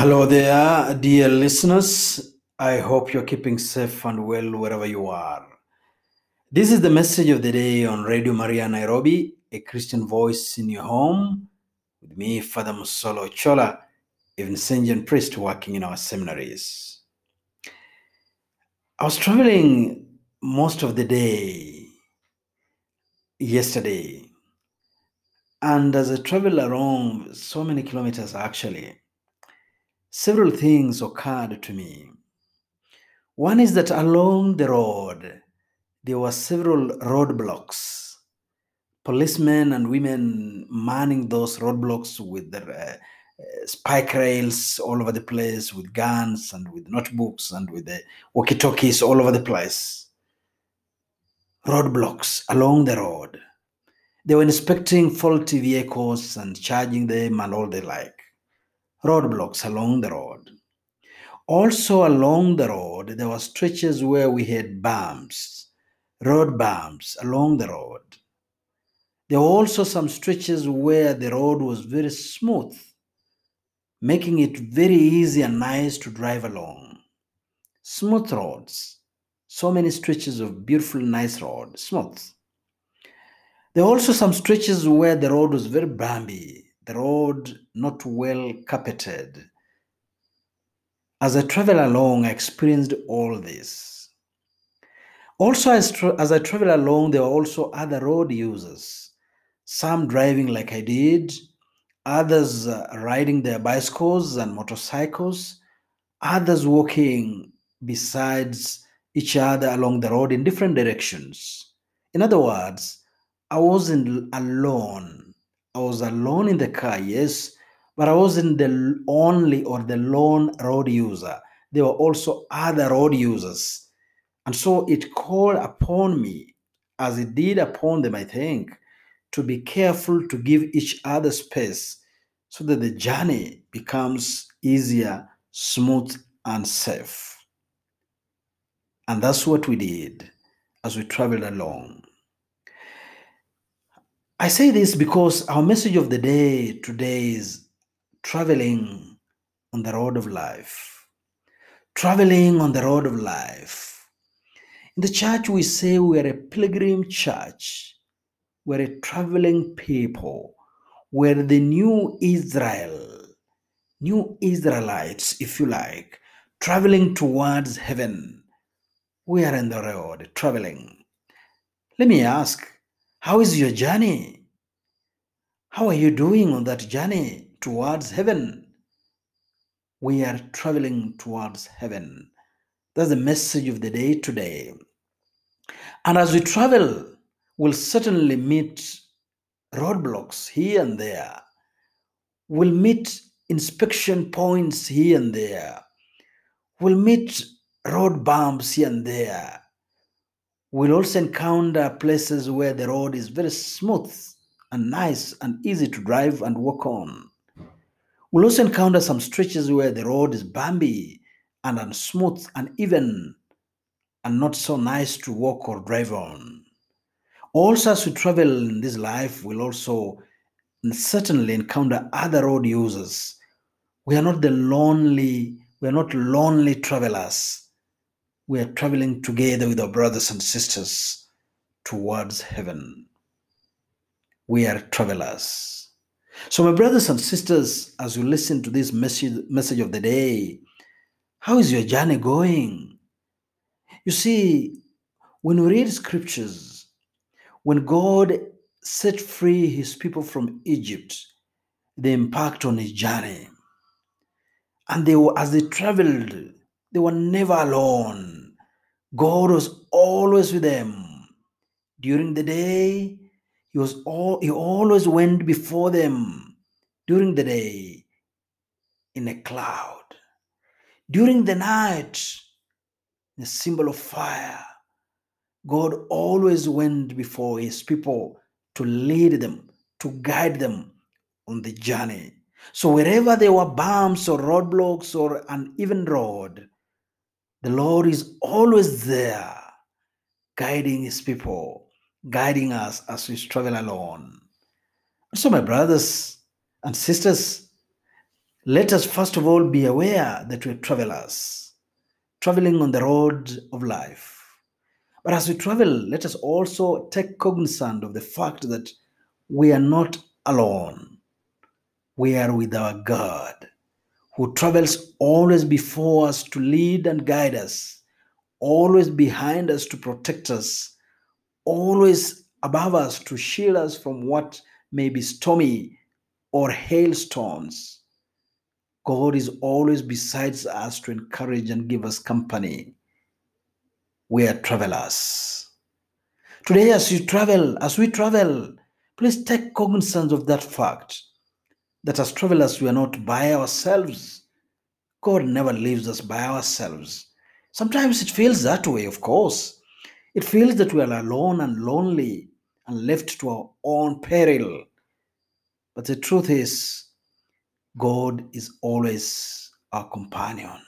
Hello there, dear listeners. I hope you're keeping safe and well wherever you are. This is the message of the day on Radio Maria Nairobi, a Christian voice in your home, with me, Father Musolo Chola, a Vincentian priest working in our seminaries. I was traveling most of the day yesterday, and as I traveled along so many kilometers actually, several things occurred to me. One is that along the road, there were several roadblocks. Policemen and women manning those roadblocks with their uh, uh, spike rails all over the place, with guns and with notebooks and with the walkie talkies all over the place. Roadblocks along the road. They were inspecting faulty vehicles and charging them and all the like roadblocks along the road. Also, along the road, there were stretches where we had bumps, road bumps along the road. There were also some stretches where the road was very smooth, making it very easy and nice to drive along. Smooth roads, so many stretches of beautiful, nice road, smooth. There were also some stretches where the road was very bumpy, road not well carpeted. As I travel along, I experienced all this. Also, as, tra- as I travel along, there were also other road users, some driving like I did, others uh, riding their bicycles and motorcycles, others walking besides each other along the road in different directions. In other words, I wasn't alone. I was alone in the car, yes, but I wasn't the only or the lone road user. There were also other road users. And so it called upon me, as it did upon them, I think, to be careful to give each other space so that the journey becomes easier, smooth, and safe. And that's what we did as we traveled along. I say this because our message of the day today is traveling on the road of life. Traveling on the road of life. In the church, we say we are a pilgrim church. We're a traveling people. We're the new Israel, new Israelites, if you like, traveling towards heaven. We are in the road, traveling. Let me ask, how is your journey? How are you doing on that journey towards heaven? We are traveling towards heaven. That's the message of the day today. And as we travel, we'll certainly meet roadblocks here and there. We'll meet inspection points here and there. We'll meet road bumps here and there. We'll also encounter places where the road is very smooth and nice and easy to drive and walk on. We'll also encounter some stretches where the road is bumpy and unsmooth and even and not so nice to walk or drive on. Also, as we travel in this life, we'll also certainly encounter other road users. We are not the lonely, we are not lonely travelers. We are traveling together with our brothers and sisters towards heaven. We are travelers. So, my brothers and sisters, as you listen to this message, message of the day, how is your journey going? You see, when we read scriptures, when God set free his people from Egypt, the impact on his journey. And they were, as they traveled, they were never alone. God was always with them. During the day, he was all he always went before them during the day in a cloud. During the night, the symbol of fire. God always went before his people to lead them, to guide them on the journey. So wherever there were bumps or roadblocks or an even road, the Lord is always there, guiding his people, guiding us as we travel along. So, my brothers and sisters, let us first of all be aware that we're travelers, traveling on the road of life. But as we travel, let us also take cognizance of the fact that we are not alone. We are with our God, who travels always before us to lead and guide us, always behind us to protect us, always above us to shield us from what may be stormy or hailstones. God is always besides us to encourage and give us company. We are travelers. Today, as you travel, as we travel, please take cognizance of that fact that as travelers, we are not by ourselves. God never leaves us by ourselves. Sometimes it feels that way, of course. It feels that we are alone and lonely and left to our own peril. But the truth is, God is always our companion.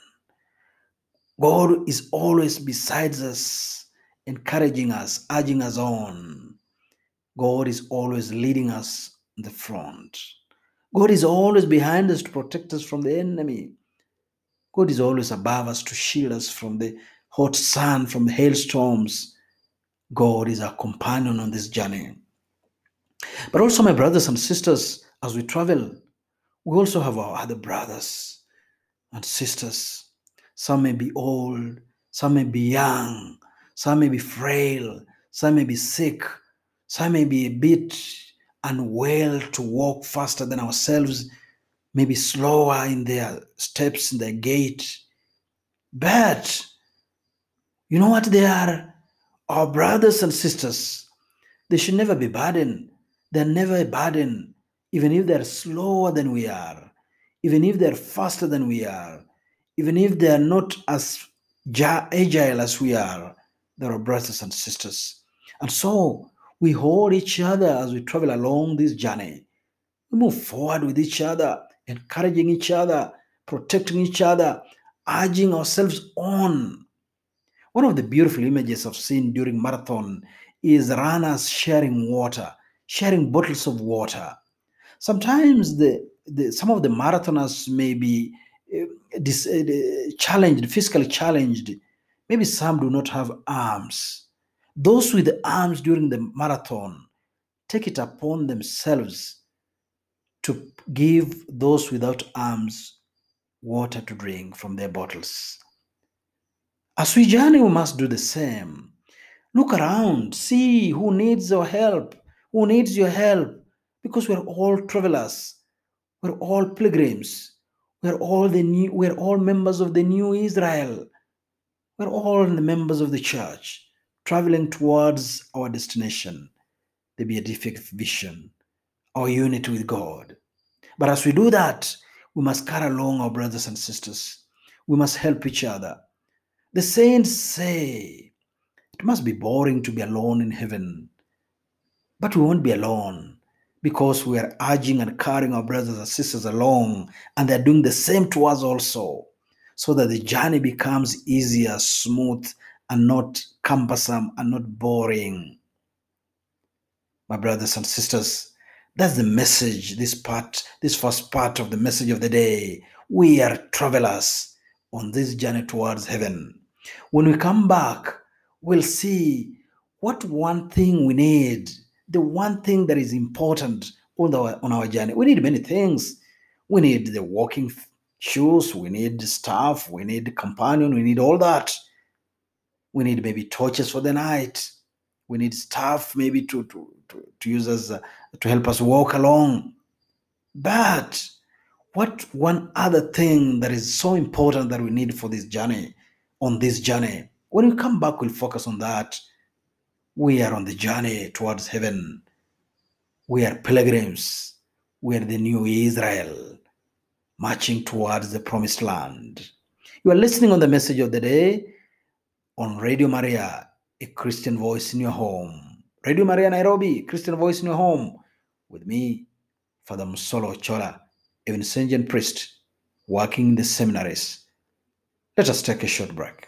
God is always beside us, encouraging us, urging us on. God is always leading us in the front. God is always behind us to protect us from the enemy. God is always above us to shield us from the hot sun, from the hailstorms. God is our companion on this journey. But also, my brothers and sisters, as we travel, we also have our other brothers and sisters. Some may be old, some may be young, some may be frail, some may be sick, some may be a bit unwell to walk faster than ourselves, maybe slower in their steps, in their gait. But you know what they are? Our brothers and sisters. They should never be burdened. They're never a burden, even if they're slower than we are, even if they're faster than we are, even if they're not as agile as we are. They're our brothers and sisters. And so we hold each other as we travel along this journey. We move forward with each other, encouraging each other, protecting each other, urging ourselves on. One of the beautiful images I've seen during marathon is runners sharing water, sharing bottles of water. Sometimes the, the some of the marathoners may be uh, dis, uh, challenged, physically challenged. Maybe some do not have arms. Those with arms during the marathon take it upon themselves to give those without arms water to drink from their bottles. As we journey, we must do the same. Look around, see who needs your help, who needs your help, because we're all travelers, we're all pilgrims, we're all the new, we're all members of the new Israel, we're all the members of the church, traveling towards our destination, the beatific vision, our unity with God. But as we do that, we must carry along our brothers and sisters. We must help each other. The saints say it must be boring to be alone in heaven, but we won't be alone because we are urging and carrying our brothers and sisters along, and they're doing the same to us also, so that the journey becomes easier, smooth, and not cumbersome and not boring. My brothers and sisters, that's the message, this part, this first part of the message of the day. We are travelers on this journey towards heaven. When we come back, we'll see what one thing we need, the one thing that is important on our, on our journey. We need many things. We need the walking shoes, we need staff, we need companion, we need all that. We need maybe torches for the night. We need staff maybe to, to, to, to use as uh, to help us walk along. But what one other thing that is so important that we need for this journey, on this journey, when we come back, we'll focus on that. We are on the journey towards heaven. We are pilgrims. We are the new Israel, marching towards the promised land. You are listening on the message of the day on Radio Maria, a Christian voice in your home. Radio Maria Nairobi, Christian voice in your home. With me, Father Musolo Chola, a Vincentian priest working in the seminaries. Let us take a short break.